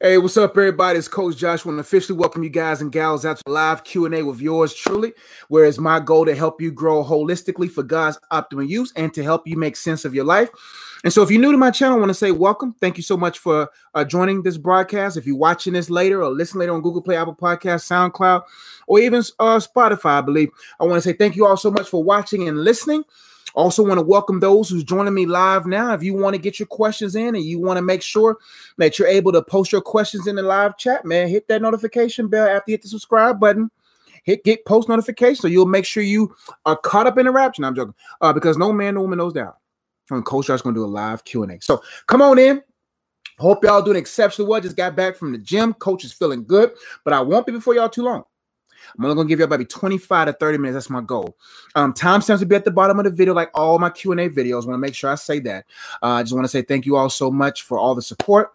Hey, what's up, everybody? It's Coach Josh. I want to officially welcome you guys and gals out to live Q&A with yours truly, where it's my goal to help you grow holistically for God's optimal use and to help you make sense of your life. And so if you're new to my channel, I want to say welcome. Thank you so much for uh, joining this broadcast. If you're watching this later or listen later on Google Play, Apple Podcast, SoundCloud, or even uh, Spotify, I believe, I want to say thank you all so much for watching and listening. Also, want to welcome those who's joining me live now. If you want to get your questions in and you want to make sure that you're able to post your questions in the live chat, man, hit that notification bell after you hit the subscribe button. Hit get post notification so you'll make sure you are caught up in the rapture. No, I'm joking. Uh, because no man, no woman knows that. And Coach Josh going to do a live Q&A. So come on in. Hope y'all doing exceptionally well. Just got back from the gym. Coach is feeling good, but I won't be before y'all too long. I'm only gonna give you maybe 25 to 30 minutes. That's my goal. Um, timestamps will be at the bottom of the video, like all my Q&A videos. Want to make sure I say that. Uh, I just want to say thank you all so much for all the support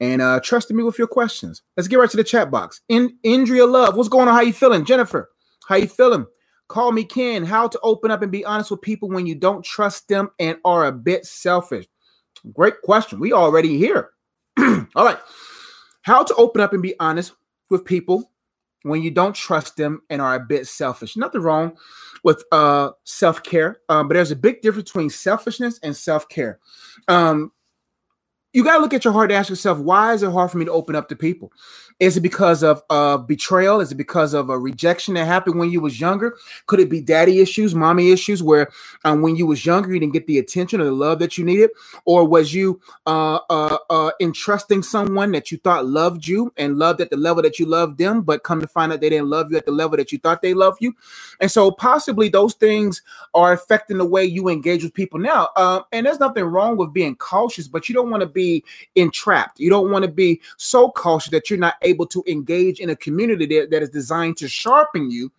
and uh trusting me with your questions. Let's get right to the chat box. In Indria Love, what's going on? How you feeling? Jennifer, how you feeling? Call me Ken. How to open up and be honest with people when you don't trust them and are a bit selfish. Great question. We already here. all right. How to open up and be honest with people when you don't trust them and are a bit selfish. Nothing wrong with uh, self care, um, but there's a big difference between selfishness and self care. Um, you got to look at your heart and ask yourself, why is it hard for me to open up to people? Is it because of uh, betrayal? Is it because of a rejection that happened when you was younger? Could it be daddy issues, mommy issues, where um, when you was younger you didn't get the attention or the love that you needed, or was you uh, uh, uh, entrusting someone that you thought loved you and loved at the level that you loved them, but come to find out they didn't love you at the level that you thought they loved you, and so possibly those things are affecting the way you engage with people now. Uh, and there's nothing wrong with being cautious, but you don't want to be entrapped. You don't want to be so cautious that you're not able to engage in a community that, that is designed to sharpen you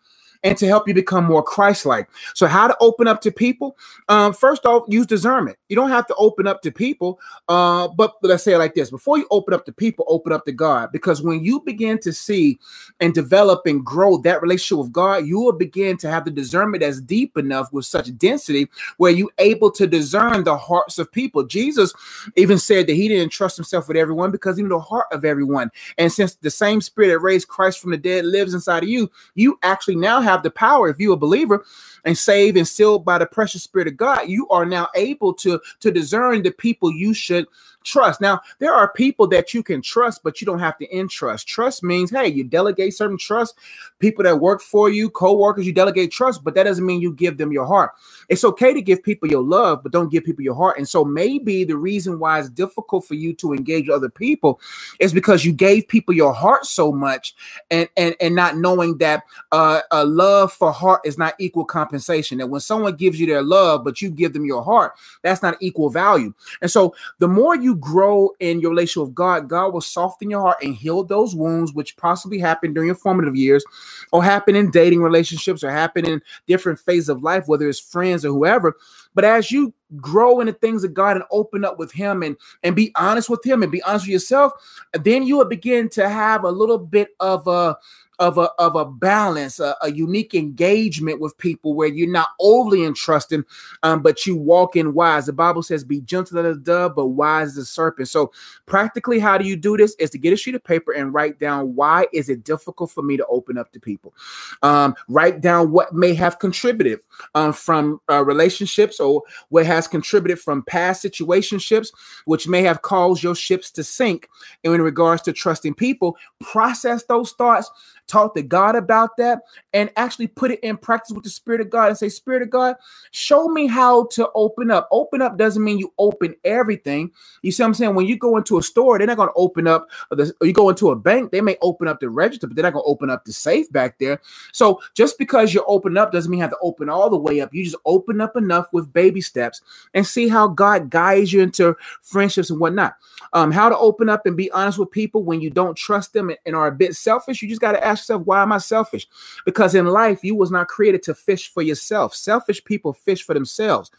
and to help you become more Christ-like. So, how to open up to people? Um, first off, use discernment. You don't have to open up to people, uh, but let's say it like this: before you open up to people, open up to God, because when you begin to see and develop and grow that relationship with God, you will begin to have the discernment that's deep enough with such density where you able to discern the hearts of people. Jesus even said that he didn't trust himself with everyone because he knew the heart of everyone. And since the same spirit that raised Christ from the dead lives inside of you, you actually now have the power, if you're a believer and saved and sealed by the precious spirit of God, you are now able to, to discern the people you should trust. Now, there are people that you can trust, but you don't have to entrust. Trust means, hey, you delegate certain trust. People that work for you, co-workers, you delegate trust, but that doesn't mean you give them your heart. It's okay to give people your love, but don't give people your heart. And so maybe the reason why it's difficult for you to engage other people is because you gave people your heart so much and and, and not knowing that uh, a love for heart is not equal compensation. That when someone gives you their love, but you give them your heart, that's not equal value. And so the more you grow in your relationship with God, God will soften your heart and heal those wounds, which possibly happened during your formative years, or happen in dating relationships, or happen in different phases of life, whether it's friends or whoever. But as you grow in the things of God and open up with Him and and be honest with Him and be honest with yourself, then you will begin to have a little bit of a of a of a balance, a, a, unique engagement with people where you're not overly entrusting, um, but you walk in wise. The Bible says, "Be gentle as a dove, but wise as a serpent." So, practically, how do you do this? Is to get a sheet of paper and write down why is it difficult for me to open up to people. Um, write down what may have contributed um, from uh, relationships or what has contributed from past situationships, which may have caused your ships to sink. And in regards to trusting people, process those thoughts talk to God about that, and actually put it in practice with the Spirit of God and say, Spirit of God, show me how to open up. Open up doesn't mean you open everything. You see what I'm saying? When you go into a store, they're not going to open up, the, you go into a bank, they may open up the register, but they're not going to open up the safe back there. So just because you open up doesn't mean you have to open all the way up. You just open up enough with baby steps and see how God guides you into friendships and whatnot. Um, how to open up and be honest with people when you don't trust them and, and are a bit selfish. You just got to ask yourself, why am I selfish? Because in life, you was not created to fish for yourself. Selfish people fish for themselves.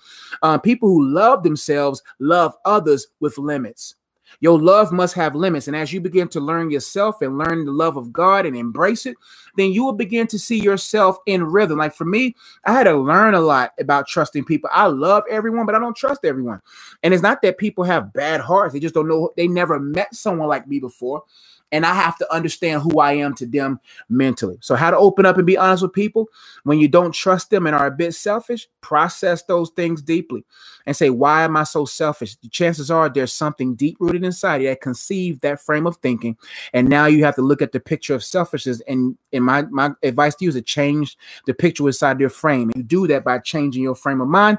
Uh, people who love themselves love others with limits. Your love must have limits. And as you begin to learn yourself and learn the love of God and embrace it, then you will begin to see yourself in rhythm. Like for me, I had to learn a lot about trusting people. I love everyone, but I don't trust everyone. And it's not that people have bad hearts, they just don't know, they never met someone like me before and I have to understand who I am to them mentally. So, how to open up and be honest with people when you don't trust them and are a bit selfish, process those things deeply and say, Why am I so selfish? The chances are there's something deep rooted inside you that conceived that frame of thinking. And now you have to look at the picture of selfishness. And, and my, my advice to you is to change the picture inside your frame. And you do that by changing your frame of mind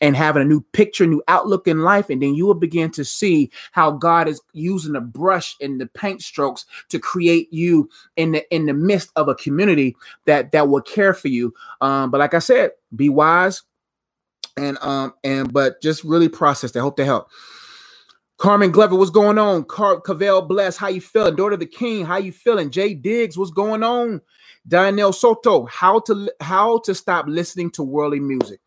and having a new picture, new outlook in life. And then you will begin to see how God is using the brush and the paint stroke strokes to create you in the in the midst of a community that that will care for you. Um, but like I said, be wise and um and but just really process that. Hope to help. Carmen Glover, what's going on? Car- Cavell Bless, how you feeling? Daughter of the King, how you feeling? Jay Diggs, what's going on? Daniel Soto, how to how to stop listening to worldly music?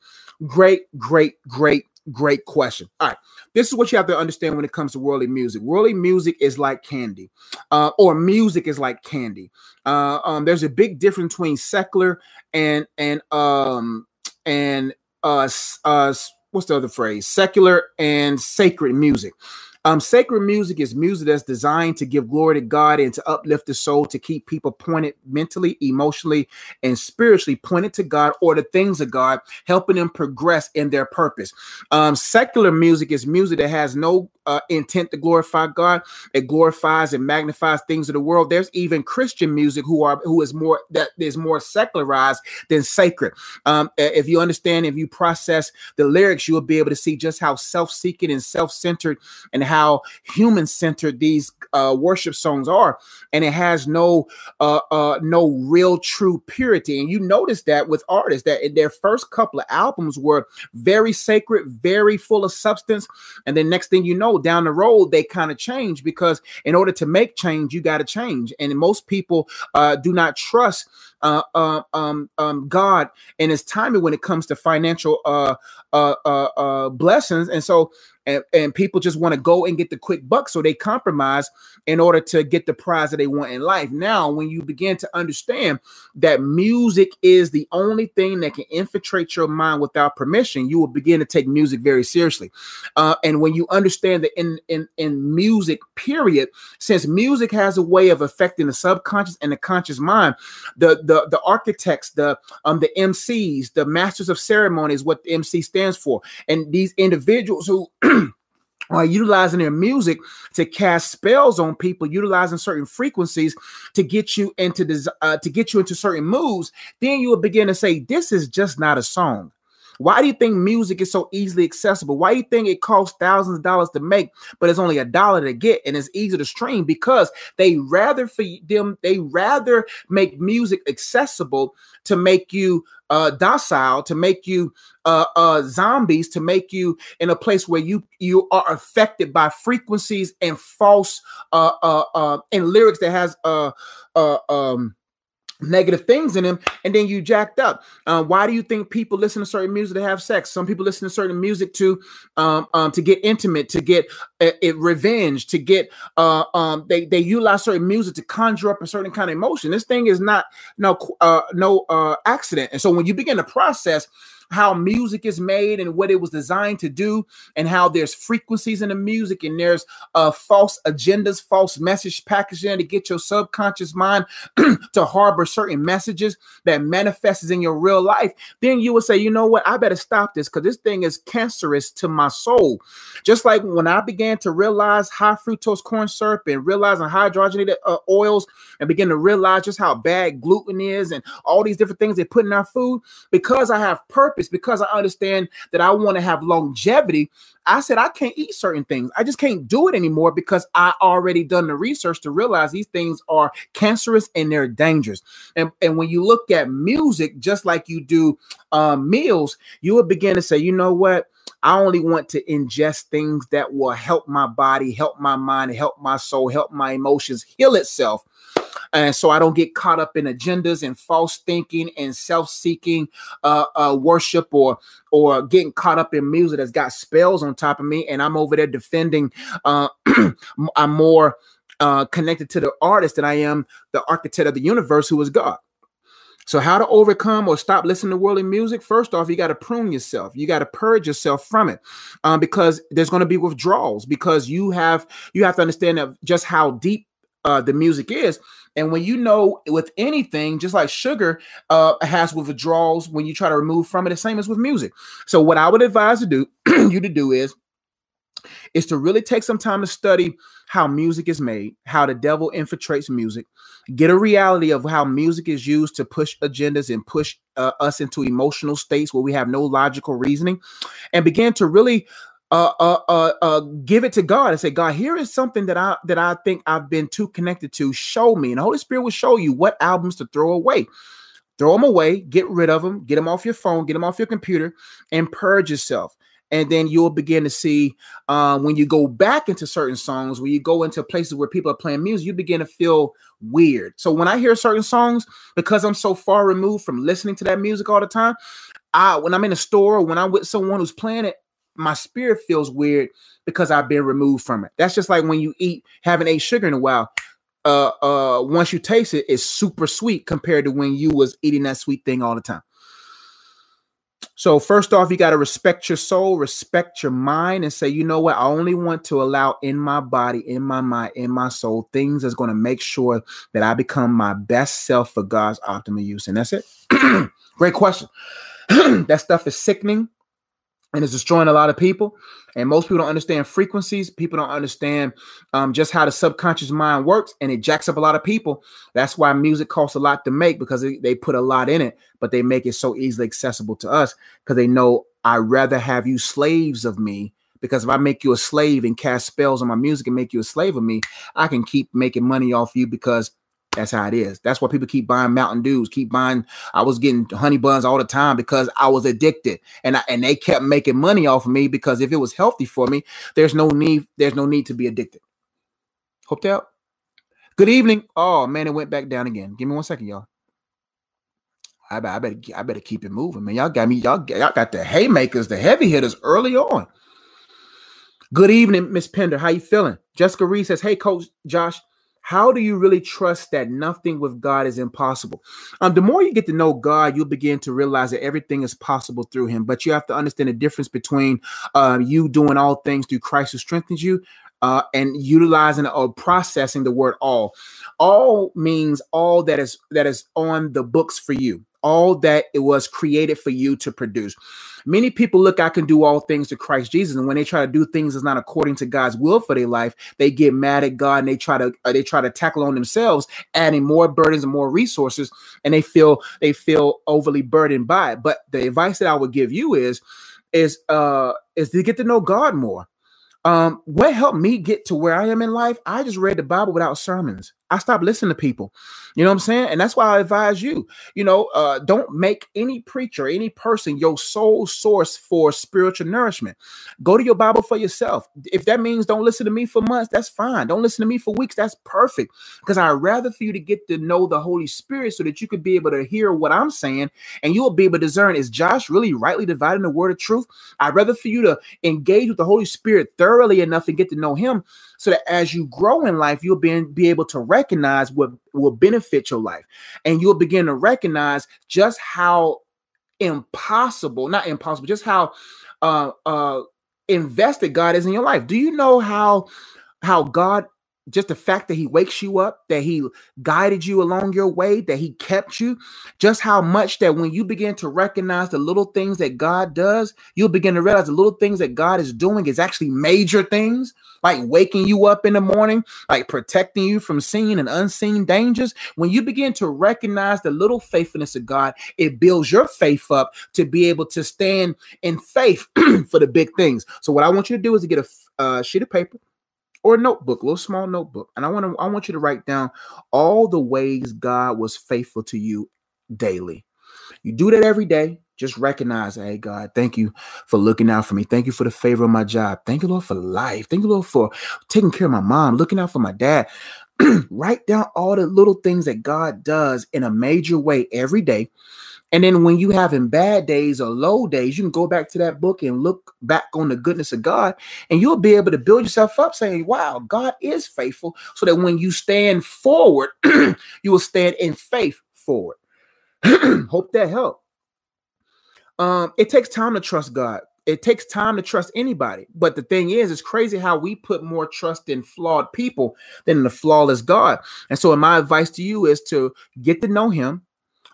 Great, great, great, great question. All right, this is what you have to understand when it comes to worldly music. Worldly music is like candy, uh, or music is like candy. Uh, um, there's a big difference between secular and and um and uh, uh what's the other phrase? Secular and sacred music. Um, sacred music is music that's designed to give glory to God and to uplift the soul, to keep people pointed mentally, emotionally, and spiritually pointed to God or the things of God, helping them progress in their purpose. Um, secular music is music that has no uh, intent to glorify God. It glorifies and magnifies things of the world. There's even Christian music who are who is more that is more secularized than sacred. Um, if you understand, if you process the lyrics, you will be able to see just how self-seeking and self-centered and how human-centered these uh, worship songs are, and it has no uh, uh, no real true purity. And you notice that with artists that their first couple of albums were very sacred, very full of substance, and then next thing you know down the road they kind of change because in order to make change, you got to change. And most people uh, do not trust uh, uh, um, um, God and His timing when it comes to financial uh, uh, uh, uh blessings. And so and, and people just want to go and get the quick buck so they compromise in order to get the prize that they want in life. Now when you begin to understand that music is the only thing that can infiltrate your mind without permission you will begin to take music very seriously. Uh, and when you understand that in in in music period since music has a way of affecting the subconscious and the conscious mind the the the architects the um the mcs the masters of ceremonies what the mc stands for. And these individuals who are utilizing their music to cast spells on people, utilizing certain frequencies to get you into this, uh, to get you into certain moods, then you will begin to say, "This is just not a song." Why do you think music is so easily accessible? Why do you think it costs thousands of dollars to make, but it's only a dollar to get and it's easy to stream? Because they rather for them, they rather make music accessible to make you uh, docile, to make you uh, uh, zombies, to make you in a place where you you are affected by frequencies and false uh, uh, uh, and lyrics that has uh, uh, um, negative things in them and then you jacked up. Uh, why do you think people listen to certain music to have sex? Some people listen to certain music to um, um to get intimate to get uh, it revenge to get uh um they they utilize certain music to conjure up a certain kind of emotion. This thing is not no uh no uh accident. And so when you begin to process how music is made and what it was designed to do, and how there's frequencies in the music and there's uh, false agendas, false message packaging to get your subconscious mind to harbor certain messages that manifests in your real life, then you would say, you know what, I better stop this because this thing is cancerous to my soul. Just like when I began to realize high fructose corn syrup and realizing hydrogenated uh, oils and begin to realize just how bad gluten is and all these different things they put in our food, because I have purpose because I understand that I want to have longevity. I said I can't eat certain things. I just can't do it anymore because I already done the research to realize these things are cancerous and they're dangerous. And, and when you look at music, just like you do um, meals, you will begin to say, you know what? I only want to ingest things that will help my body, help my mind, help my soul, help my emotions heal itself and so I don't get caught up in agendas and false thinking and self-seeking uh, uh, worship or or getting caught up in music that's got spells on top of me, and I'm over there defending. Uh, I'm more uh, connected to the artist than I am the architect of the universe, who is God. So, how to overcome or stop listening to worldly music? First off, you got to prune yourself. You got to purge yourself from it, um, because there's going to be withdrawals. Because you have you have to understand that just how deep uh, the music is. And when you know with anything, just like sugar uh, has withdrawals when you try to remove from it, the same as with music. So, what I would advise to do you to do is is to really take some time to study how music is made, how the devil infiltrates music, get a reality of how music is used to push agendas and push uh, us into emotional states where we have no logical reasoning, and begin to really uh, uh, uh, uh, give it to God and say, God, here is something that I that I think I've been too connected to. Show me, and the Holy Spirit will show you what albums to throw away. Throw them away, get rid of them, get them off your phone, get them off your computer, and purge yourself and then you'll begin to see um, when you go back into certain songs when you go into places where people are playing music you begin to feel weird so when i hear certain songs because i'm so far removed from listening to that music all the time i when i'm in a store or when i'm with someone who's playing it my spirit feels weird because i've been removed from it that's just like when you eat haven't ate sugar in a while uh uh once you taste it it's super sweet compared to when you was eating that sweet thing all the time so, first off, you got to respect your soul, respect your mind, and say, you know what? I only want to allow in my body, in my mind, in my soul things that's going to make sure that I become my best self for God's optimal use. And that's it. Great question. that stuff is sickening and it's destroying a lot of people. And most people don't understand frequencies. People don't understand um, just how the subconscious mind works, and it jacks up a lot of people. That's why music costs a lot to make because they, they put a lot in it, but they make it so easily accessible to us because they know I'd rather have you slaves of me. Because if I make you a slave and cast spells on my music and make you a slave of me, I can keep making money off you because that's how it is. That's why people keep buying Mountain Dews, keep buying. I was getting honey buns all the time because I was addicted, and I, and they kept making money off of me because if it was healthy for me, there's no need. There's no need to be addicted. Hope that. Good evening. Oh man, it went back down again. Give me one second, y'all. I, I better I better keep it moving, man. Y'all got me. Y'all, y'all got the haymakers, the heavy hitters early on. Good evening, Miss Pender. How you feeling? Jessica Reed says, "Hey, Coach Josh." How do you really trust that nothing with God is impossible? Um, the more you get to know God, you'll begin to realize that everything is possible through Him. But you have to understand the difference between uh, you doing all things through Christ who strengthens you uh, and utilizing or processing the word all. All means all that is that is on the books for you all that it was created for you to produce. Many people look, I can do all things to Christ Jesus, and when they try to do things that's not according to God's will for their life, they get mad at God and they try to uh, they try to tackle on themselves, adding more burdens and more resources, and they feel they feel overly burdened by it. But the advice that I would give you is is uh is to get to know God more. Um, what helped me get to where I am in life? I just read the Bible without sermons. I stopped listening to people. You know what I'm saying? And that's why I advise you, you know, uh, don't make any preacher, any person your sole source for spiritual nourishment. Go to your Bible for yourself. If that means don't listen to me for months, that's fine. Don't listen to me for weeks, that's perfect. Because I'd rather for you to get to know the Holy Spirit so that you could be able to hear what I'm saying and you'll be able to discern is Josh really rightly dividing the word of truth? I'd rather for you to engage with the Holy Spirit thoroughly enough and get to know Him so that as you grow in life, you'll be, be able to recognize what will benefit your life. And you'll begin to recognize just how impossible, not impossible, just how uh uh invested God is in your life. Do you know how how God just the fact that he wakes you up, that he guided you along your way, that he kept you, just how much that when you begin to recognize the little things that God does, you'll begin to realize the little things that God is doing is actually major things, like waking you up in the morning, like protecting you from seen and unseen dangers. When you begin to recognize the little faithfulness of God, it builds your faith up to be able to stand in faith for the big things. So, what I want you to do is to get a uh, sheet of paper or a notebook, a little small notebook. And I want to I want you to write down all the ways God was faithful to you daily. You do that every day. Just recognize, hey God, thank you for looking out for me. Thank you for the favor of my job. Thank you, Lord, for life. Thank you, Lord, for taking care of my mom, looking out for my dad. write down all the little things that God does in a major way every day. And then when you having bad days or low days, you can go back to that book and look back on the goodness of God, and you'll be able to build yourself up saying, Wow, God is faithful. So that when you stand forward, you will stand in faith forward. Hope that helped. Um, it takes time to trust God. It takes time to trust anybody. But the thing is, it's crazy how we put more trust in flawed people than in the flawless God. And so, my advice to you is to get to know Him.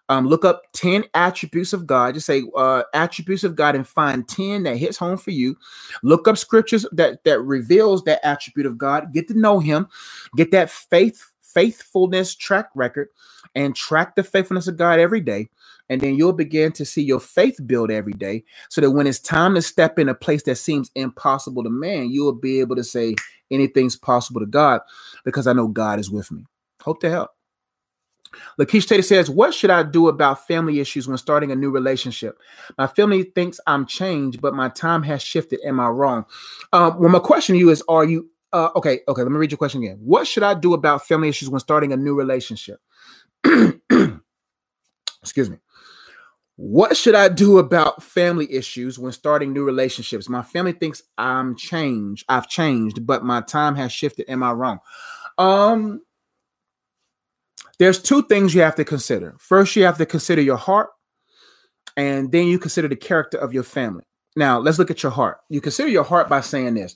Um, look up 10 attributes of God. Just say uh, attributes of God and find 10 that hits home for you. Look up scriptures that that reveals that attribute of God. Get to know Him. Get that faith faithfulness track record and track the faithfulness of God every day. And then you'll begin to see your faith build every day so that when it's time to step in a place that seems impossible to man, you'll be able to say anything's possible to God because I know God is with me. Hope to help. Lakeisha Tater says, What should I do about family issues when starting a new relationship? My family thinks I'm changed, but my time has shifted. Am I wrong? Um, well, my question to you is Are you uh, okay? Okay, let me read your question again. What should I do about family issues when starting a new relationship? Excuse me. What should I do about family issues when starting new relationships? My family thinks I'm changed. I've changed, but my time has shifted. Am I wrong? Um, there's two things you have to consider. First, you have to consider your heart, and then you consider the character of your family. Now, let's look at your heart. You consider your heart by saying this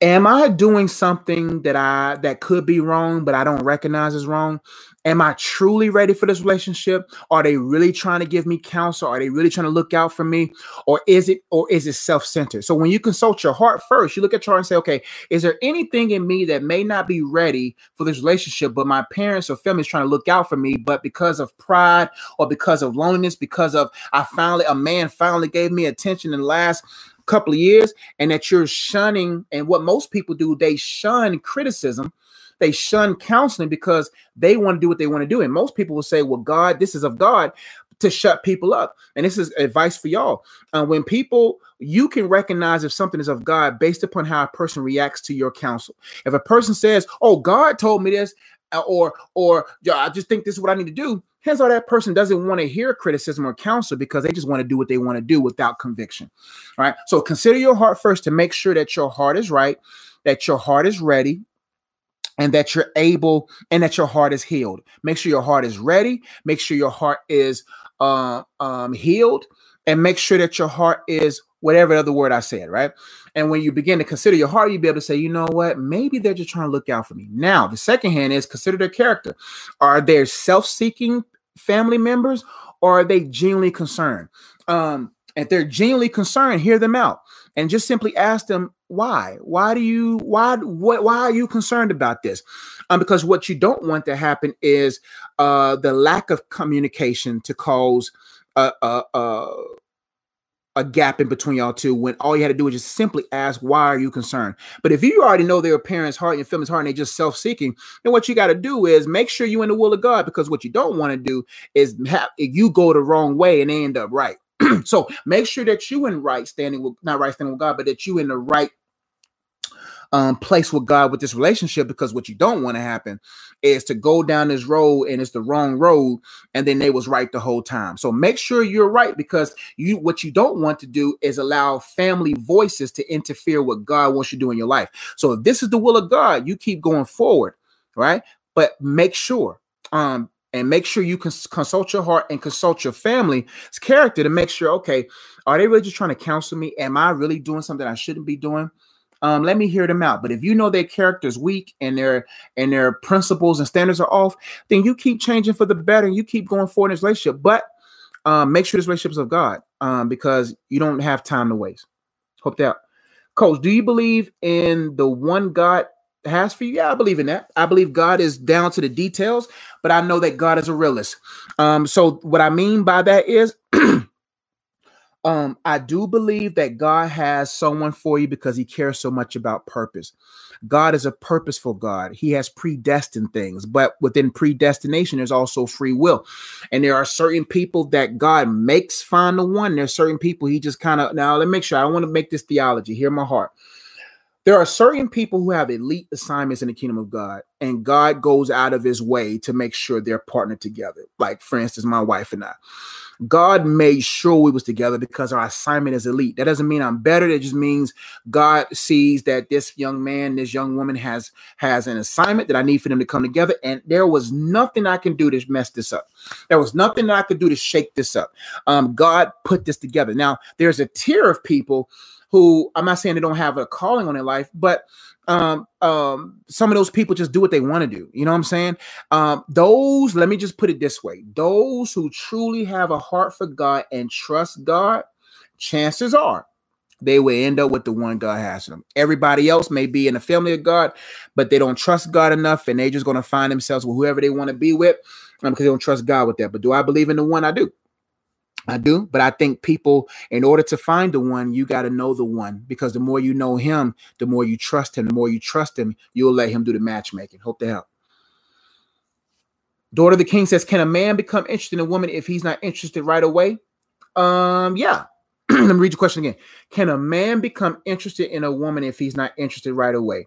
am i doing something that i that could be wrong but i don't recognize as wrong am i truly ready for this relationship? Are they really trying to give me counsel? Are they really trying to look out for me? Or is it or is it self-centered? So when you consult your heart first you look at your heart and say okay is there anything in me that may not be ready for this relationship but my parents or family is trying to look out for me but because of pride or because of loneliness because of i finally a man finally gave me attention in the last couple of years and that you're shunning and what most people do they shun criticism they shun counseling because they want to do what they want to do and most people will say well god this is of god to shut people up and this is advice for y'all uh, when people you can recognize if something is of god based upon how a person reacts to your counsel if a person says oh god told me this uh, or or I just think this is what I need to do. Hence, all that person doesn't want to hear criticism or counsel because they just want to do what they want to do without conviction. Right. So consider your heart first to make sure that your heart is right, that your heart is ready, and that you're able and that your heart is healed. Make sure your heart is ready. Make sure your heart is uh, um, healed, and make sure that your heart is whatever other word I said, right? And when you begin to consider your heart, you'll be able to say, you know what? Maybe they're just trying to look out for me. Now, the second hand is consider their character. Are they self-seeking family members or are they genuinely concerned? Um, if they're genuinely concerned, hear them out and just simply ask them why. Why do you why what why are you concerned about this? Um, because what you don't want to happen is uh the lack of communication to cause a, a, a a gap in between y'all two when all you had to do was just simply ask, why are you concerned? But if you already know their parents' heart and family's heart and they're just self-seeking, then what you got to do is make sure you're in the will of God because what you don't want to do is have you go the wrong way and they end up right. so make sure that you in right standing with not right standing with God, but that you in the right um, place with God with this relationship because what you don't want to happen is to go down this road and it's the wrong road and then they was right the whole time. So make sure you're right because you what you don't want to do is allow family voices to interfere with God wants you to do in your life. So if this is the will of God, you keep going forward, right? But make sure um and make sure you can consult your heart and consult your family's character to make sure okay are they really just trying to counsel me am i really doing something i shouldn't be doing um, let me hear them out. But if you know their character's weak and their and their principles and standards are off, then you keep changing for the better and you keep going forward in this relationship. But um, make sure this relationship is of God um, because you don't have time to waste. Hope that. Coach, do you believe in the one God has for you? Yeah, I believe in that. I believe God is down to the details, but I know that God is a realist. Um, so what I mean by that is um, I do believe that God has someone for you because he cares so much about purpose. God is a purposeful God. He has predestined things, but within predestination, there's also free will. And there are certain people that God makes find the one. There's certain people he just kind of now let me make sure I want to make this theology. Hear my heart. There are certain people who have elite assignments in the kingdom of God, and God goes out of his way to make sure they're partnered together. Like, for instance, my wife and I. God made sure we was together because our assignment is elite. That doesn't mean I'm better. That just means God sees that this young man, this young woman has has an assignment that I need for them to come together. And there was nothing I can do to mess this up. There was nothing I could do to shake this up. Um, God put this together. Now there's a tier of people who I'm not saying they don't have a calling on their life, but um, um, some of those people just do what they want to do. You know what I'm saying? Um, those, let me just put it this way: those who truly have a heart for God and trust God, chances are they will end up with the one God has them. Everybody else may be in the family of God, but they don't trust God enough, and they're just going to find themselves with whoever they want to be with um, because they don't trust God with that. But do I believe in the one? I do. I do, but I think people, in order to find the one, you got to know the one because the more you know him, the more you trust him. The more you trust him, you'll let him do the matchmaking. Hope to help. Daughter of the King says, Can a man become interested in a woman if he's not interested right away? Um, yeah. Let me read your question again. Can a man become interested in a woman if he's not interested right away?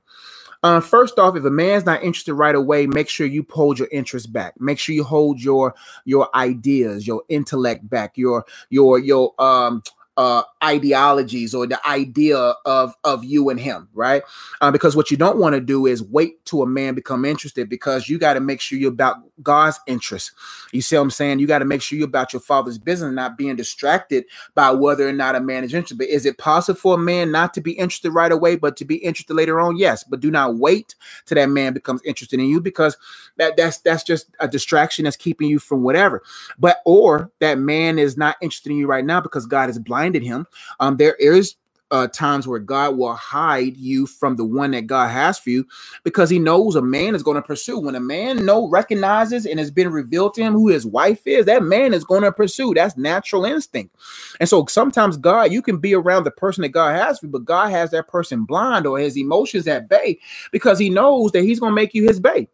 Uh, first off, if a man's not interested right away, make sure you hold your interest back. Make sure you hold your your ideas, your intellect back, your your your um uh, ideologies or the idea of of you and him, right? Uh, because what you don't want to do is wait to a man become interested because you got to make sure you're about God's interest. You see what I'm saying? You got to make sure you're about your father's business, not being distracted by whether or not a man is interested. But is it possible for a man not to be interested right away, but to be interested later on? Yes, but do not wait till that man becomes interested in you because that that's that's just a distraction that's keeping you from whatever. But or that man is not interested in you right now because God is blind him. Um, there is uh, times where God will hide you from the one that God has for you because he knows a man is going to pursue. When a man know recognizes and has been revealed to him who his wife is, that man is going to pursue. That's natural instinct. And so sometimes God, you can be around the person that God has for you, but God has that person blind or his emotions at bay because he knows that he's going to make you his bae.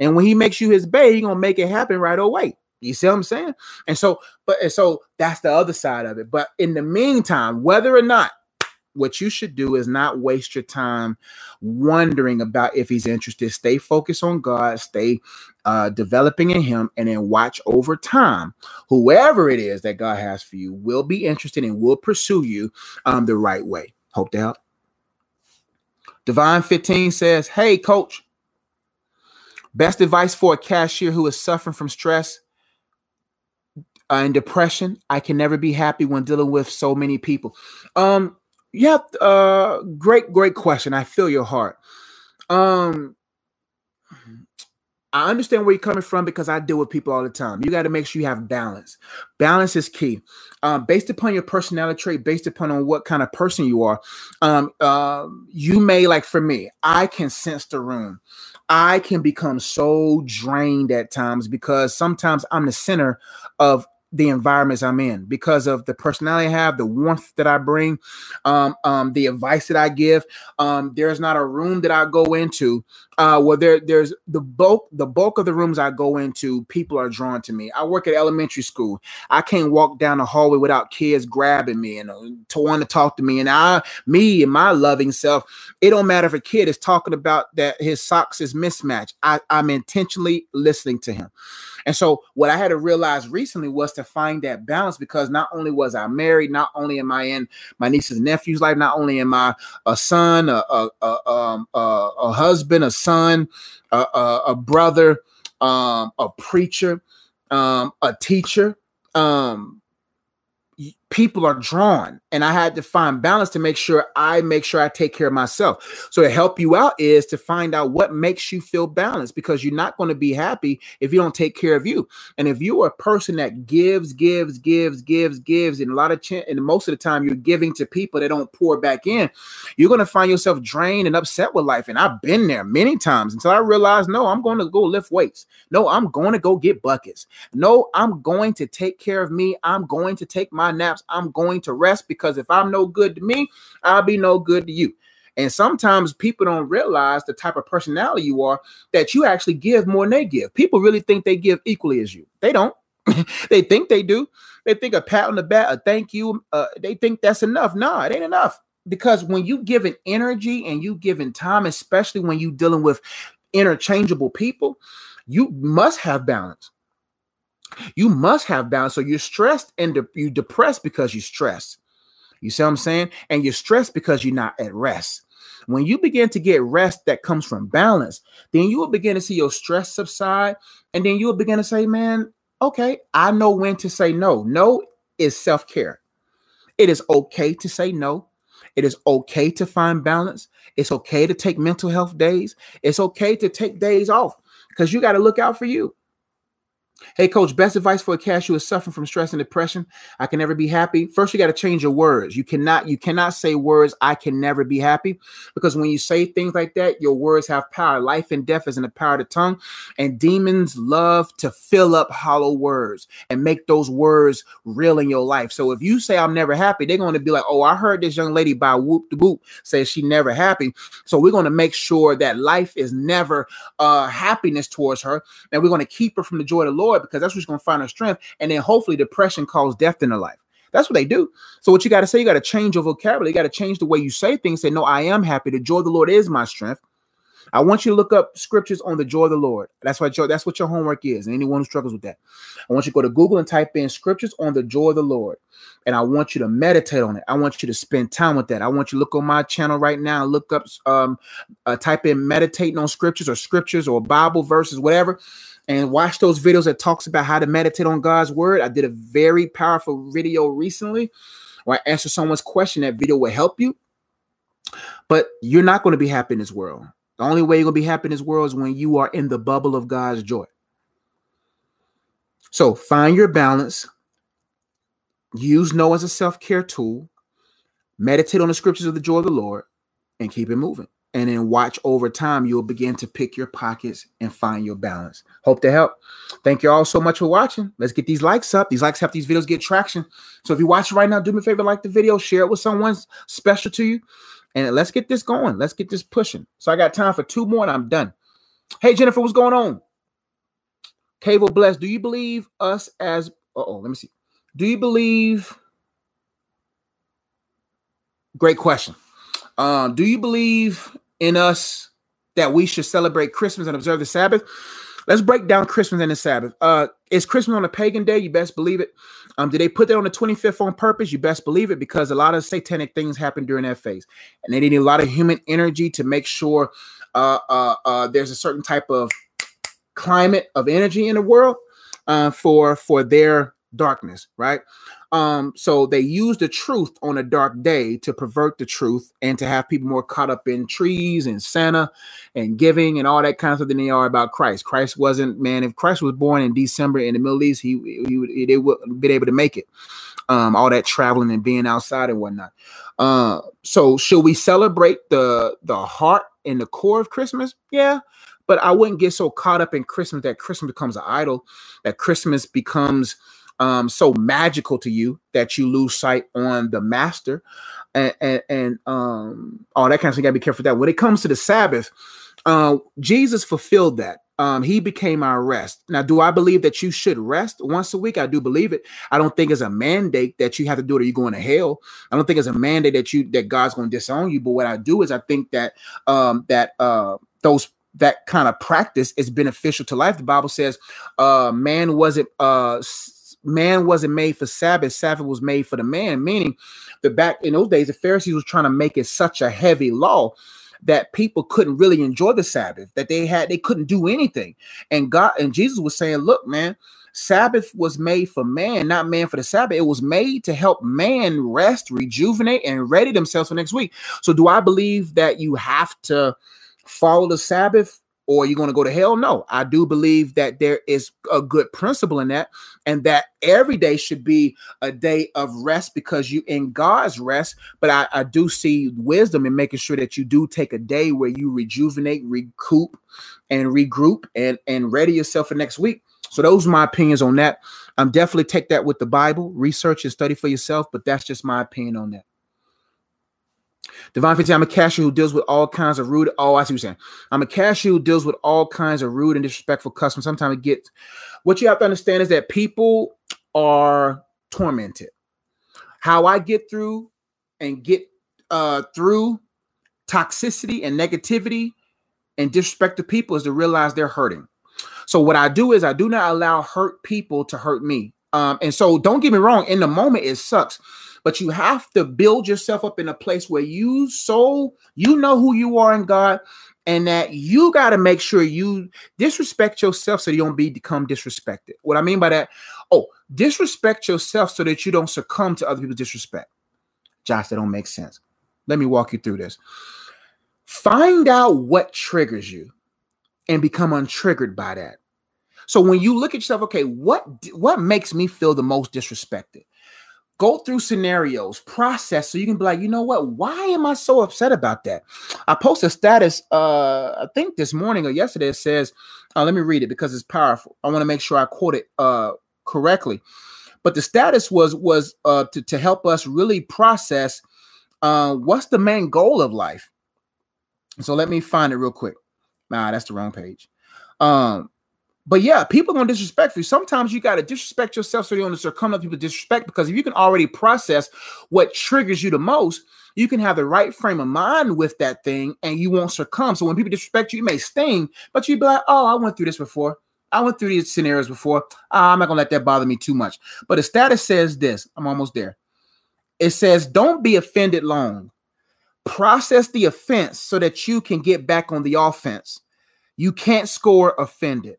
And when he makes you his bae, he's going to make it happen right away. You see what I'm saying? And so, but and so that's the other side of it. But in the meantime, whether or not what you should do is not waste your time wondering about if he's interested. Stay focused on God, stay uh, developing in him, and then watch over time. Whoever it is that God has for you will be interested and will pursue you um, the right way. Hope to help. Divine 15 says, Hey, coach, best advice for a cashier who is suffering from stress uh, and depression. I can never be happy when dealing with so many people. Um, yeah, uh, great, great question. I feel your heart. Um, I understand where you're coming from because I deal with people all the time. You got to make sure you have balance. Balance is key. Um, based upon your personality trait, based upon on what kind of person you are, um, uh, you may like for me, I can sense the room. I can become so drained at times because sometimes I'm the center of the environments I'm in because of the personality I have, the warmth that I bring, um, um, the advice that I give. Um, there's not a room that I go into uh, where there, there's the bulk, the bulk of the rooms I go into, people are drawn to me. I work at elementary school. I can't walk down the hallway without kids grabbing me and uh, to want to talk to me. And I, me and my loving self, it don't matter if a kid is talking about that his socks is mismatched. I, I'm intentionally listening to him. And so what I had to realize recently was to find that balance because not only was I married, not only am I in my niece's nephew's life, not only am I a son, a a, a, um, a, a husband, a son, a, a, a brother, um, a preacher, um, a teacher, um, people are drawn and i had to find balance to make sure i make sure i take care of myself. So to help you out is to find out what makes you feel balanced because you're not going to be happy if you don't take care of you. And if you're a person that gives gives gives gives gives and a lot of ch- and most of the time you're giving to people that don't pour back in you're going to find yourself drained and upset with life. And i've been there many times until i realized no i'm going to go lift weights. No i'm going to go get buckets. No i'm going to take care of me. I'm going to take my naps I'm going to rest because if I'm no good to me, I'll be no good to you. And sometimes people don't realize the type of personality you are that you actually give more than they give. People really think they give equally as you. They don't. they think they do. They think a pat on the back, a thank you, uh, they think that's enough. No, it ain't enough. Because when you give an energy and you give in time, especially when you dealing with interchangeable people, you must have balance. You must have balance. So you're stressed and de- you depressed because you're stressed. You see what I'm saying? And you're stressed because you're not at rest. When you begin to get rest that comes from balance, then you will begin to see your stress subside. And then you will begin to say, man, okay, I know when to say no. No is self care. It is okay to say no. It is okay to find balance. It's okay to take mental health days. It's okay to take days off because you got to look out for you. Hey, coach, best advice for a cashier who is suffering from stress and depression. I can never be happy. First, you got to change your words. You cannot, you cannot say words, I can never be happy. Because when you say things like that, your words have power. Life and death is in the power of the tongue. And demons love to fill up hollow words and make those words real in your life. So if you say I'm never happy, they're going to be like, oh, I heard this young lady by whoop the boop say she never happy. So we're going to make sure that life is never uh happiness towards her. And we're going to keep her from the joy of the Lord Lord because that's what's going to find her strength. And then hopefully depression calls death in her life. That's what they do. So what you got to say, you got to change your vocabulary. You got to change the way you say things. Say, no, I am happy. The joy of the Lord is my strength. I want you to look up scriptures on the joy of the Lord. That's what your that's what your homework is. And anyone who struggles with that, I want you to go to Google and type in scriptures on the joy of the Lord. And I want you to meditate on it. I want you to spend time with that. I want you to look on my channel right now, look up, um, uh, type in meditating on scriptures or scriptures or Bible verses, whatever and watch those videos that talks about how to meditate on God's word. I did a very powerful video recently where I answered someone's question. That video will help you. But you're not going to be happy in this world. The only way you're going to be happy in this world is when you are in the bubble of God's joy. So find your balance. Use no as a self-care tool. Meditate on the scriptures of the joy of the Lord and keep it moving and then watch over time you'll begin to pick your pockets and find your balance. Hope to help thank you all so much for watching. Let's get these likes up. These likes help these videos get traction. So if you're watching right now do me a favor like the video share it with someone special to you and let's get this going. Let's get this pushing. So i got time for two more and i'm done. Hey jennifer what's going on? Cable bless do you believe us as oh let me see. Do you believe great question. Um, do you believe in us that we should celebrate Christmas and observe the Sabbath. Let's break down Christmas and the Sabbath. Uh, is Christmas on a pagan day? You best believe it. Um, did they put that on the 25th on purpose? You best believe it because a lot of satanic things happen during that phase, and they need a lot of human energy to make sure uh, uh, uh, there's a certain type of climate of energy in the world uh, for for their darkness, right? Um, so they use the truth on a dark day to pervert the truth and to have people more caught up in trees and Santa and giving and all that kind of stuff than they are about Christ. Christ wasn't, man, if Christ was born in December in the Middle East, he, he would they would been able to make it. Um, all that traveling and being outside and whatnot. Uh, so should we celebrate the the heart and the core of Christmas? Yeah, but I wouldn't get so caught up in Christmas that Christmas becomes an idol, that Christmas becomes um, so magical to you that you lose sight on the master and, and, and um, all that kind of thing. You gotta be careful that. When it comes to the Sabbath, uh, Jesus fulfilled that. Um, he became our rest. Now, do I believe that you should rest once a week? I do believe it. I don't think it's a mandate that you have to do it or you're going to hell. I don't think it's a mandate that you that God's going to disown you. But what I do is I think that um, that uh, those that kind of practice is beneficial to life. The Bible says, uh, man wasn't uh man wasn't made for Sabbath, Sabbath was made for the man, meaning the back in those days, the Pharisees was trying to make it such a heavy law that people couldn't really enjoy the Sabbath, that they had they couldn't do anything. And God and Jesus was saying, Look, man, Sabbath was made for man, not man for the Sabbath. It was made to help man rest, rejuvenate, and ready themselves for next week. So, do I believe that you have to follow the Sabbath? Or you're going to go to hell. No, I do believe that there is a good principle in that, and that every day should be a day of rest because you in God's rest. But I, I do see wisdom in making sure that you do take a day where you rejuvenate, recoup, and regroup and and ready yourself for next week. So those are my opinions on that. I'm definitely take that with the Bible, research and study for yourself, but that's just my opinion on that. Divine 15, I'm a cashier who deals with all kinds of rude. Oh, I see what you're saying. I'm a cashier who deals with all kinds of rude and disrespectful customers. Sometimes it gets what you have to understand is that people are tormented. How I get through and get uh through toxicity and negativity and disrespect to people is to realize they're hurting. So what I do is I do not allow hurt people to hurt me. Um, and so don't get me wrong, in the moment it sucks, but you have to build yourself up in a place where you so you know who you are in God and that you got to make sure you disrespect yourself so you don't be become disrespected. What I mean by that, oh, disrespect yourself so that you don't succumb to other people's disrespect. Josh, that don't make sense. Let me walk you through this. Find out what triggers you and become untriggered by that. So when you look at yourself, okay, what what makes me feel the most disrespected? Go through scenarios, process, so you can be like, you know what? Why am I so upset about that? I post a status, uh, I think this morning or yesterday. It says, uh, let me read it because it's powerful. I want to make sure I quote it uh, correctly. But the status was was uh, to to help us really process uh, what's the main goal of life. So let me find it real quick. Nah, that's the wrong page. Um, but yeah, people gonna disrespect you. Sometimes you gotta disrespect yourself so you don't succumb to people disrespect. Because if you can already process what triggers you the most, you can have the right frame of mind with that thing, and you won't succumb. So when people disrespect you, you may sting, but you'd be like, "Oh, I went through this before. I went through these scenarios before. Ah, I'm not gonna let that bother me too much." But the status says this. I'm almost there. It says, "Don't be offended long. Process the offense so that you can get back on the offense. You can't score offended."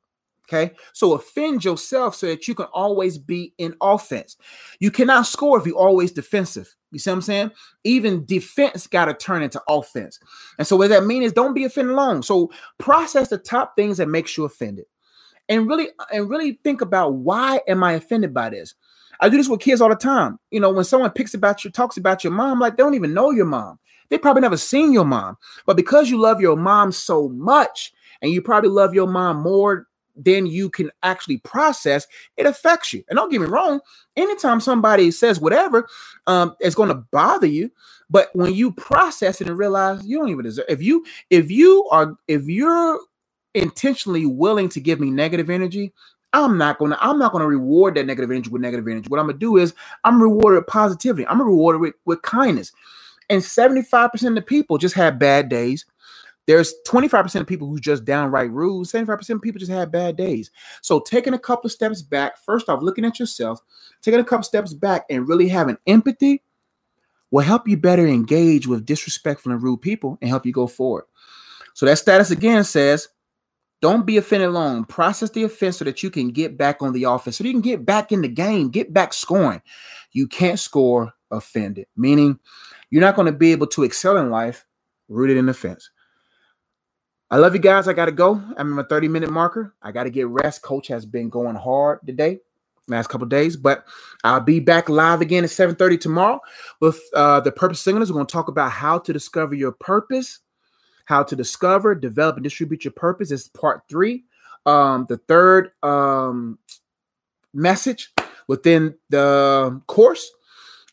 Okay. So offend yourself so that you can always be in offense. You cannot score if you're always defensive. You see what I'm saying? Even defense got to turn into offense. And so what that means is don't be offended long. So process the top things that makes you offended. And really, and really think about why am I offended by this? I do this with kids all the time. You know, when someone picks about you, talks about your mom, like they don't even know your mom. They probably never seen your mom. But because you love your mom so much, and you probably love your mom more then you can actually process it affects you and don't get me wrong anytime somebody says whatever um it's going to bother you but when you process it and realize you don't even deserve if you if you are if you're intentionally willing to give me negative energy I'm not gonna I'm not gonna reward that negative energy with negative energy. What I'm gonna do is I'm rewarded with positivity. I'm rewarded with, with kindness. And 75% of the people just have bad days. There's 25% of people who just downright rude. 75% of people just have bad days. So taking a couple of steps back, first off, looking at yourself, taking a couple steps back and really having empathy will help you better engage with disrespectful and rude people and help you go forward. So that status again says, don't be offended long. Process the offense so that you can get back on the offense, so you can get back in the game, get back scoring. You can't score offended, meaning you're not going to be able to excel in life rooted in offense. I love you guys. I got to go. I'm in my 30 minute marker. I got to get rest. Coach has been going hard today, last couple days, but I'll be back live again at 7:30 tomorrow with uh, the Purpose Singleness. We're going to talk about how to discover your purpose, how to discover, develop, and distribute your purpose. This is part three. Um, the third um, message within the course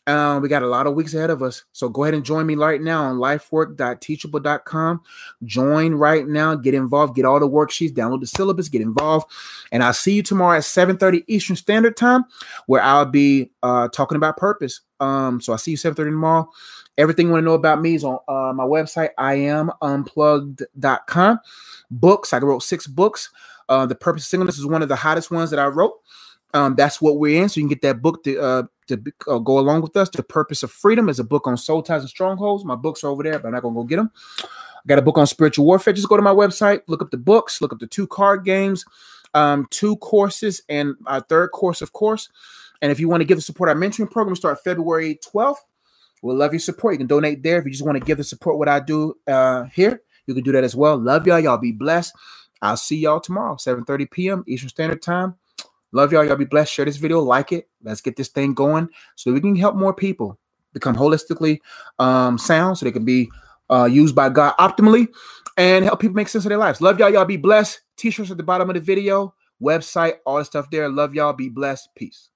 uh, we got a lot of weeks ahead of us. So go ahead and join me right now on lifework.teachable.com. Join right now, get involved, get all the worksheets, download the syllabus, get involved. And I'll see you tomorrow at 7:30 Eastern Standard Time, where I'll be uh, talking about purpose. Um, so I'll see you 7:30 tomorrow. Everything you want to know about me is on uh, my website, I am unplugged.com. Books, I wrote six books. Uh, the Purpose Singleness is one of the hottest ones that I wrote. Um, that's what we're in. So you can get that book to uh, to uh, go along with us. The Purpose of Freedom is a book on soul ties and strongholds. My books are over there, but I'm not gonna go get them. I got a book on spiritual warfare. Just go to my website, look up the books, look up the two card games, um, two courses, and our third course, of course. And if you want to give the support our mentoring program, start February 12th. We'll love your support. You can donate there. If you just want to give the support what I do uh, here, you can do that as well. Love y'all. Y'all be blessed. I'll see y'all tomorrow, 7:30 p.m. Eastern Standard Time. Love y'all. Y'all be blessed. Share this video, like it. Let's get this thing going so we can help more people become holistically um, sound so they can be uh, used by God optimally and help people make sense of their lives. Love y'all. Y'all be blessed. T-shirts at the bottom of the video, website, all the stuff there. Love y'all. Be blessed. Peace.